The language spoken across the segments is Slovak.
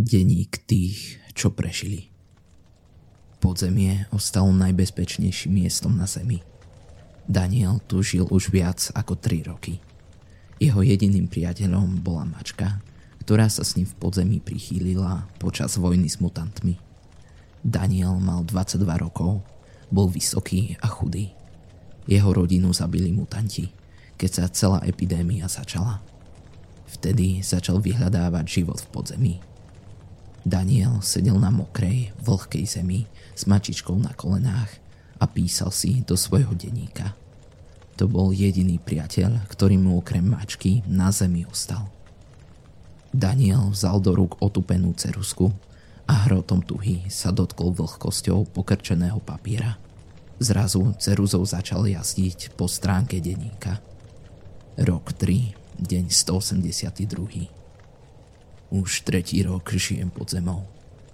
Deník tých, čo prežili. Podzemie ostalo najbezpečnejším miestom na Zemi. Daniel tu žil už viac ako 3 roky. Jeho jediným priateľom bola mačka, ktorá sa s ním v podzemí prichýlila počas vojny s mutantmi. Daniel mal 22 rokov, bol vysoký a chudý. Jeho rodinu zabili mutanti, keď sa celá epidémia začala. Vtedy začal vyhľadávať život v podzemí – Daniel sedel na mokrej, vlhkej zemi s mačičkou na kolenách a písal si do svojho denníka. To bol jediný priateľ, ktorý mu okrem mačky na zemi ostal. Daniel vzal do rúk otupenú cerusku a hrotom tuhy sa dotkol vlhkosťou pokrčeného papiera. Zrazu ceruzou začal jazdiť po stránke denníka. Rok 3, deň 182. Už tretí rok žijem pod zemou.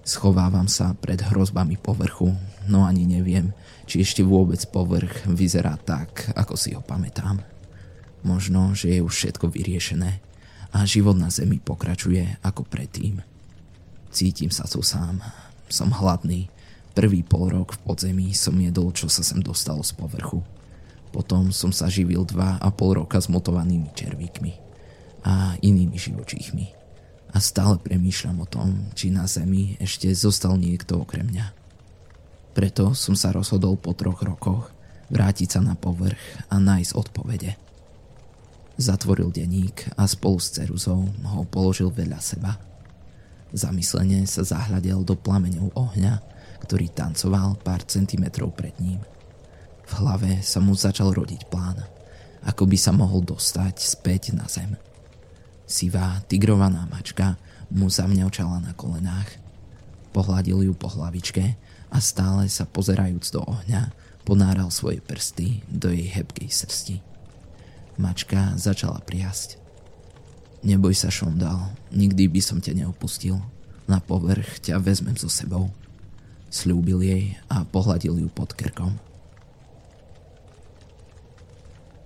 Schovávam sa pred hrozbami povrchu, no ani neviem, či ešte vôbec povrch vyzerá tak, ako si ho pamätám. Možno, že je už všetko vyriešené a život na zemi pokračuje ako predtým. Cítim sa tu sám. Som hladný. Prvý pol rok v podzemí som jedol, čo sa sem dostalo z povrchu. Potom som sa živil dva a pol roka s motovanými červíkmi a inými živočíchmi a stále premýšľam o tom, či na Zemi ešte zostal niekto okrem mňa. Preto som sa rozhodol po troch rokoch vrátiť sa na povrch a nájsť odpovede. Zatvoril denník a spolu s ceruzou ho položil vedľa seba. Zamyslene sa zahľadel do plameňov ohňa, ktorý tancoval pár centimetrov pred ním. V hlave sa mu začal rodiť plán, ako by sa mohol dostať späť na zem – Sivá tigrovaná mačka mu zamňaučala na kolenách. Pohľadil ju po hlavičke a stále sa pozerajúc do ohňa ponáral svoje prsty do jej hebkej srsti. Mačka začala priasť. Neboj sa, Šondal, nikdy by som ťa neopustil. Na povrch ťa vezmem so sebou. Sľúbil jej a pohľadil ju pod krkom.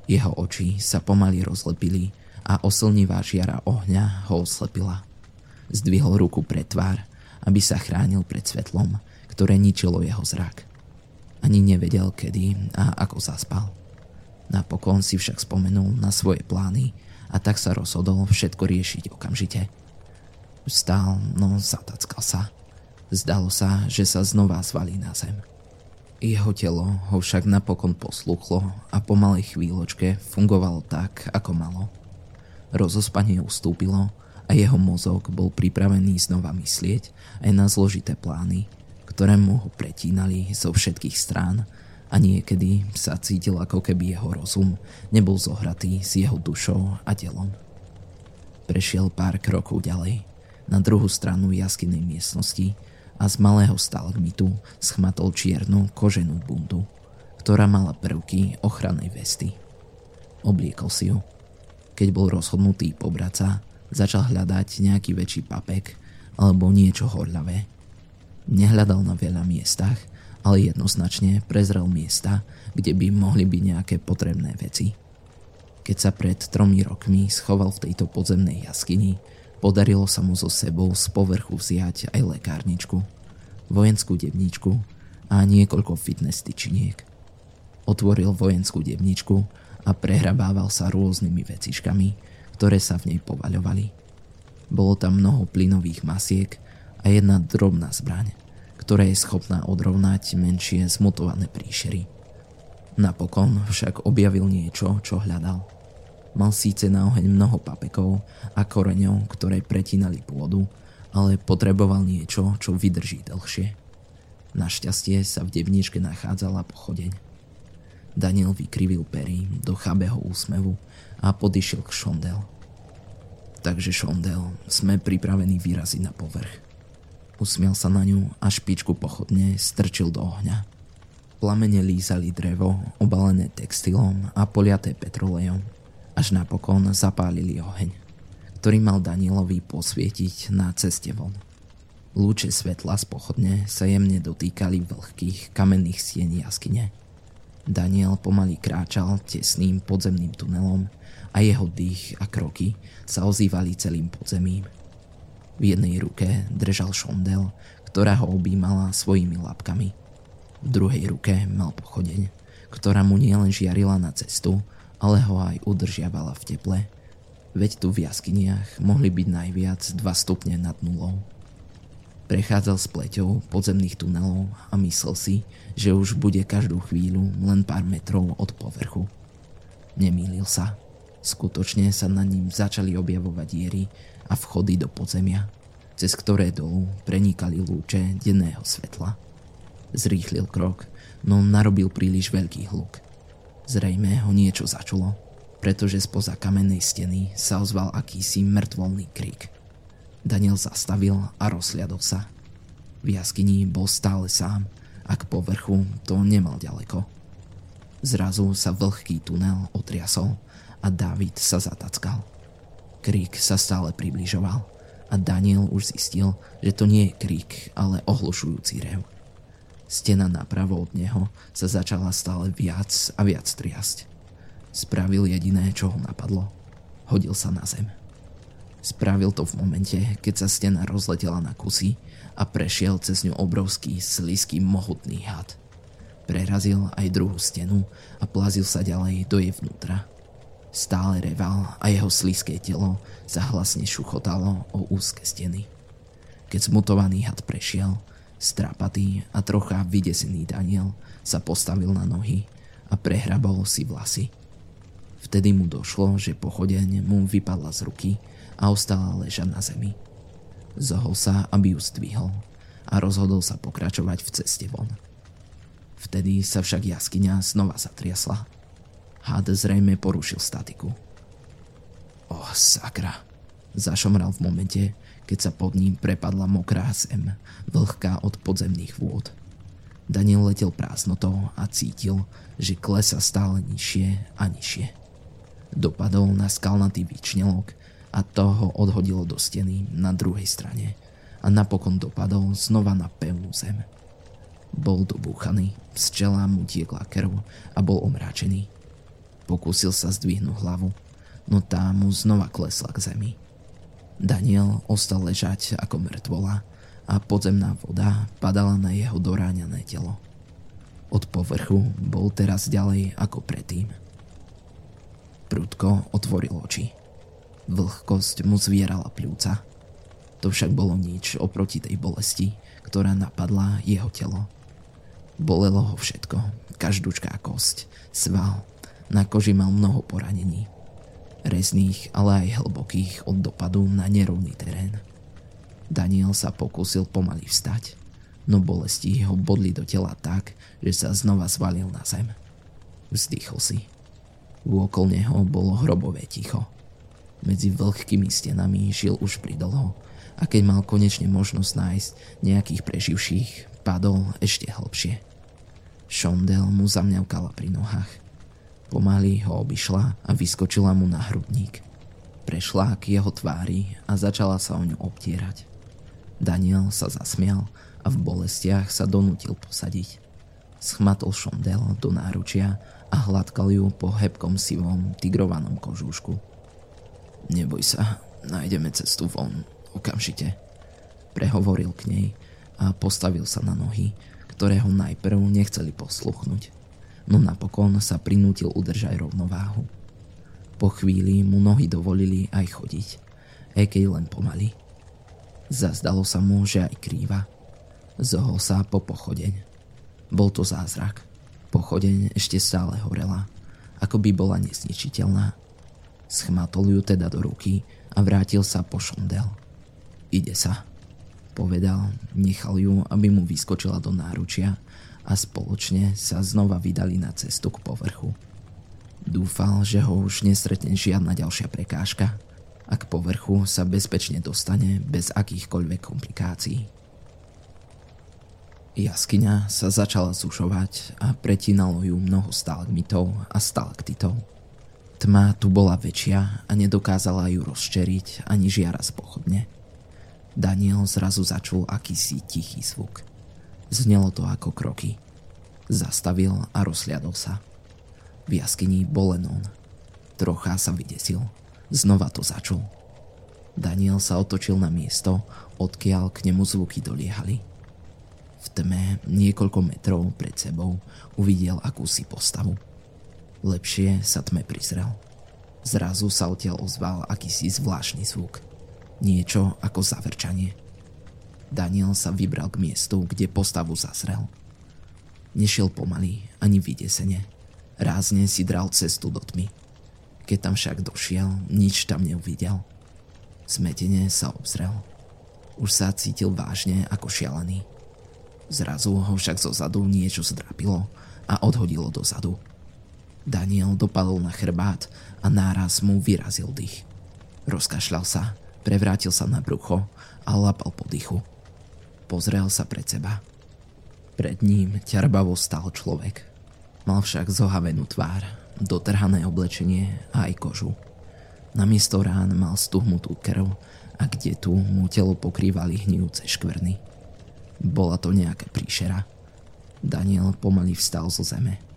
Jeho oči sa pomaly rozlepili a oslnivá žiara ohňa ho oslepila. Zdvihol ruku pre tvár, aby sa chránil pred svetlom, ktoré ničilo jeho zrak. Ani nevedel, kedy a ako zaspal. Napokon si však spomenul na svoje plány a tak sa rozhodol všetko riešiť okamžite. Vstál, no zatackal sa. Zdalo sa, že sa znova zvalí na zem. Jeho telo ho však napokon posluchlo a po malej chvíľočke fungovalo tak, ako malo. Rozospanie ustúpilo a jeho mozog bol pripravený znova myslieť aj na zložité plány, ktoré mu ho pretínali zo všetkých strán a niekedy sa cítil ako keby jeho rozum nebol zohratý s jeho dušou a telom. Prešiel pár krokov ďalej, na druhú stranu jaskynej miestnosti a z malého stalagmitu schmatol čiernu koženú bundu, ktorá mala prvky ochrannej vesty. Obliekol si ju keď bol rozhodnutý pobrať sa, začal hľadať nejaký väčší papek alebo niečo horľavé. Nehľadal na veľa miestach, ale jednoznačne prezrel miesta, kde by mohli byť nejaké potrebné veci. Keď sa pred tromi rokmi schoval v tejto podzemnej jaskyni, podarilo sa mu so sebou z povrchu vziať aj lekárničku, vojenskú debničku a niekoľko fitness tyčiniek. Otvoril vojenskú debničku a prehrabával sa rôznymi vecičkami, ktoré sa v nej povaľovali. Bolo tam mnoho plynových masiek a jedna drobná zbraň, ktorá je schopná odrovnať menšie zmutované príšery. Napokon však objavil niečo, čo hľadal. Mal síce na oheň mnoho papekov a koreňov, ktoré pretínali pôdu, ale potreboval niečo, čo vydrží dlhšie. Našťastie sa v debničke nachádzala pochodeň. Daniel vykrivil pery do chabého úsmevu a podišiel k Šondel. Takže Šondel, sme pripravení vyraziť na povrch. Usmiel sa na ňu a špičku pochodne strčil do ohňa. Plamene lízali drevo, obalené textilom a poliaté petrolejom, až napokon zapálili oheň, ktorý mal Danielovi posvietiť na ceste von. Lúče svetla z pochodne sa jemne dotýkali vlhkých kamenných stien jaskyne Daniel pomaly kráčal tesným podzemným tunelom a jeho dých a kroky sa ozývali celým podzemím. V jednej ruke držal šondel, ktorá ho objímala svojimi labkami. V druhej ruke mal pochodeň, ktorá mu nielen žiarila na cestu, ale ho aj udržiavala v teple. Veď tu v jaskyniach mohli byť najviac 2 stupne nad nulou. Prechádzal s pleťou podzemných tunelov a myslel si, že už bude každú chvíľu len pár metrov od povrchu. Nemýlil sa. Skutočne sa na ním začali objavovať diery a vchody do podzemia, cez ktoré dolu prenikali lúče denného svetla. Zrýchlil krok, no narobil príliš veľký hluk. Zrejme ho niečo začulo, pretože spoza kamennej steny sa ozval akýsi mŕtvolný krik – Daniel zastavil a rozhľadol sa. V jaskyni bol stále sám a k povrchu to nemal ďaleko. Zrazu sa vlhký tunel otriasol a David sa zatackal. Krík sa stále približoval a Daniel už zistil, že to nie je krík, ale ohlušujúci rev. Stena napravo od neho sa začala stále viac a viac triasť. Spravil jediné, čo ho napadlo. Hodil sa na zem. Spravil to v momente, keď sa stena rozletela na kusy a prešiel cez ňu obrovský, slízky, mohutný had. Prerazil aj druhú stenu a plazil sa ďalej do jej vnútra. Stále reval a jeho slízké telo sa hlasne šuchotalo o úzke steny. Keď zmutovaný had prešiel, strapatý a trocha vydesený Daniel sa postavil na nohy a prehrabol si vlasy. Vtedy mu došlo, že pochodeň mu vypadla z ruky a ostala ležať na zemi. Zohol sa, aby ju zdvihol a rozhodol sa pokračovať v ceste von. Vtedy sa však jaskyňa znova zatriasla. Had zrejme porušil statiku. O, oh, sakra, zašomral v momente, keď sa pod ním prepadla mokrá zem, vlhká od podzemných vôd. Daniel letel prázdnotou a cítil, že klesa stále nižšie a nižšie. Dopadol na skalnatý výčnelok a to ho odhodilo do steny na druhej strane a napokon dopadol znova na pevnú zem. Bol dobúchaný, z čela mu tiekla krv a bol omráčený. Pokúsil sa zdvihnúť hlavu, no tá mu znova klesla k zemi. Daniel ostal ležať ako mŕtvola a podzemná voda padala na jeho doráňané telo. Od povrchu bol teraz ďalej ako predtým. Prudko otvoril oči. Vlhkosť mu zvierala pľúca. To však bolo nič oproti tej bolesti, ktorá napadla jeho telo. Bolelo ho všetko, každúčká kosť, sval, na koži mal mnoho poranení. Rezných, ale aj hlbokých od dopadu na nerovný terén. Daniel sa pokúsil pomaly vstať, no bolesti ho bodli do tela tak, že sa znova zvalil na zem. Vzdychol si. Vôkol neho bolo hrobové ticho. Medzi vlhkými stenami žil už pridlho a keď mal konečne možnosť nájsť nejakých preživších, padol ešte hlbšie. Šondel mu zamňavkala pri nohách. Pomaly ho obišla a vyskočila mu na hrudník. Prešla k jeho tvári a začala sa o ňu obtierať. Daniel sa zasmial a v bolestiach sa donútil posadiť. Schmatol šondel do náručia a hladkal ju po hebkom sivom tigrovanom kožúšku. Neboj sa, nájdeme cestu von, okamžite. Prehovoril k nej a postavil sa na nohy, ktoré ho najprv nechceli posluchnúť, no napokon sa prinútil udržať rovnováhu. Po chvíli mu nohy dovolili aj chodiť, aj keď len pomaly. Zazdalo sa mu, že aj krýva. Zohol sa po pochodeň. Bol to zázrak. Pochodeň ešte stále horela, ako by bola nesničiteľná Schmatol ju teda do ruky a vrátil sa po šondel. Ide sa, povedal, nechal ju, aby mu vyskočila do náručia a spoločne sa znova vydali na cestu k povrchu. Dúfal, že ho už nestretne žiadna ďalšia prekážka a k povrchu sa bezpečne dostane bez akýchkoľvek komplikácií. Jaskyňa sa začala sušovať a pretínalo ju mnoho stalagmitov a stalaktitov. Tma tu bola väčšia a nedokázala ju rozčeriť ani žiara z pochodne. Daniel zrazu začul akýsi tichý zvuk. Znelo to ako kroky. Zastavil a rozhliadol sa. V jaskyni bol len on. Trocha sa vydesil. Znova to začul. Daniel sa otočil na miesto, odkiaľ k nemu zvuky doliehali. V tme niekoľko metrov pred sebou uvidel akúsi postavu. Lepšie sa tme prizrel. Zrazu sa odtiaľ ozval akýsi zvláštny zvuk. Niečo ako zavrčanie. Daniel sa vybral k miestu, kde postavu zazrel. Nešiel pomaly, ani vydesene. Rázne si dral cestu do tmy. Keď tam však došiel, nič tam neuvidel. Smetene sa obzrel. Už sa cítil vážne ako šialený. Zrazu ho však zo zadu niečo zdrapilo a odhodilo dozadu. Daniel dopadol na chrbát a náraz mu vyrazil dých. Rozkašľal sa, prevrátil sa na brucho a lapal po dychu. Pozrel sa pred seba. Pred ním ťarbavo stal človek. Mal však zohavenú tvár, dotrhané oblečenie a aj kožu. Namiesto rán mal stuhnutú krv a kde tu mu telo pokrývali hnijúce škvrny. Bola to nejaká príšera. Daniel pomaly vstal zo zeme.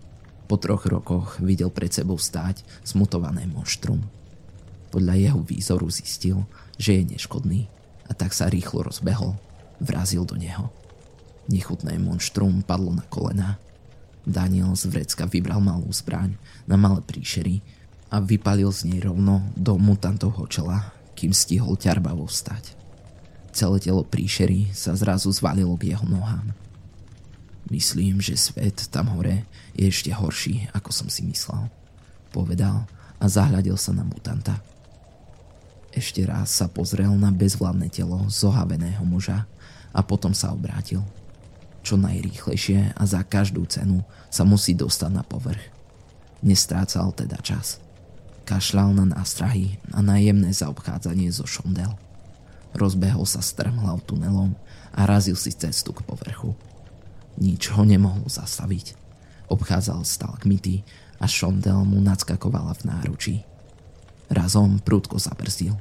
Po troch rokoch videl pred sebou stáť smutované monštrum. Podľa jeho výzoru zistil, že je neškodný a tak sa rýchlo rozbehol. Vrazil do neho. Nechutné monštrum padlo na kolena. Daniel z vrecka vybral malú zbraň na malé príšery a vypalil z nej rovno do mutantovho čela, kým stihol ťarbavo vstať. Celé telo príšery sa zrazu zvalilo k jeho nohám. Myslím, že svet tam hore je ešte horší, ako som si myslel. Povedal a zahľadil sa na mutanta. Ešte raz sa pozrel na bezvládne telo zohaveného muža a potom sa obrátil. Čo najrýchlejšie a za každú cenu sa musí dostať na povrch. Nestrácal teda čas. Kašľal na nástrahy a na jemné zaobchádzanie zo šondel. Rozbehol sa strmhlav tunelom a razil si cestu k povrchu. Nič ho nemohlo zastaviť. Obchádzal stalkmity a šondel mu nadskakovala v náručí. Razom prúdko zabrzdil.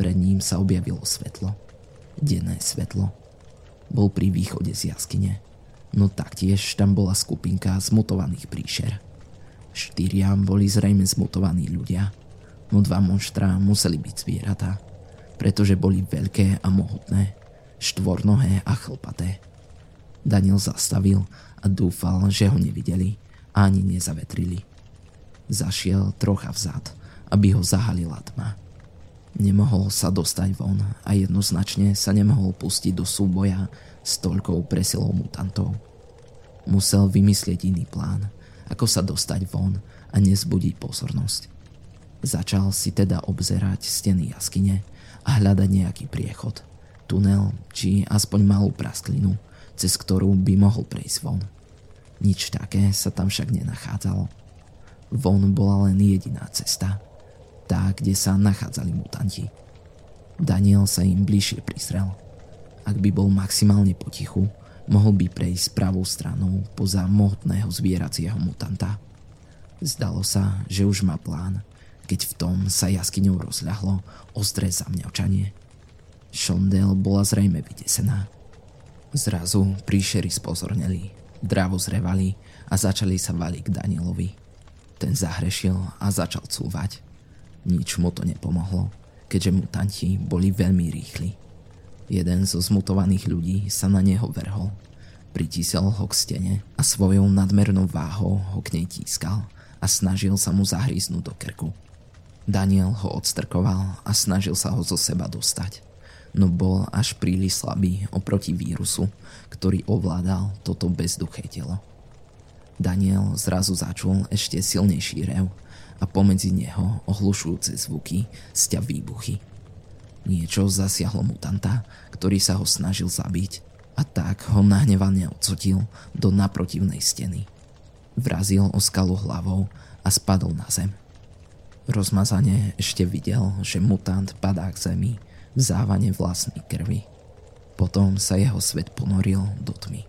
Pred ním sa objavilo svetlo. Denné svetlo. Bol pri východe z jaskyne. No taktiež tam bola skupinka zmutovaných príšer. Štyria boli zrejme zmutovaní ľudia, no dva monštra museli byť zvieratá pretože boli veľké a mohutné, štvornohé a chlpaté. Daniel zastavil a dúfal, že ho nevideli ani nezavetrili. Zašiel trocha vzad, aby ho zahalila tma. Nemohol sa dostať von a jednoznačne sa nemohol pustiť do súboja s toľkou presilou mutantov. Musel vymyslieť iný plán, ako sa dostať von a nezbudiť pozornosť. Začal si teda obzerať steny jaskyne a hľadať nejaký priechod, tunel či aspoň malú prasklinu, cez ktorú by mohol prejsť von. Nič také sa tam však nenachádzalo. Von bola len jediná cesta, tá, kde sa nachádzali mutanti. Daniel sa im bližšie prisrel. Ak by bol maximálne potichu, mohol by prejsť pravou stranou poza mohutného zvieracieho mutanta. Zdalo sa, že už má plán keď v tom sa jaskyňou rozľahlo ostré zamňačanie. Šondel bola zrejme vydesená. Zrazu príšery spozorneli, drávo zrevali a začali sa valiť k Danielovi. Ten zahrešil a začal cúvať. Nič mu to nepomohlo, keďže mutanti boli veľmi rýchli. Jeden zo zmutovaných ľudí sa na neho verhol. Pritísel ho k stene a svojou nadmernou váhou ho k nej tískal a snažil sa mu zahríznúť do krku. Daniel ho odstrkoval a snažil sa ho zo seba dostať, no bol až príliš slabý oproti vírusu, ktorý ovládal toto bezduché telo. Daniel zrazu začul ešte silnejší rev a pomedzi neho ohlušujúce zvuky sťa výbuchy. Niečo zasiahlo mutanta, ktorý sa ho snažil zabiť a tak ho nahnevane odsotil do naprotivnej steny. Vrazil o skalu hlavou a spadol na zem. Rozmazane ešte videl, že mutant padá k zemi v závane vlastnej krvi. Potom sa jeho svet ponoril do tmy.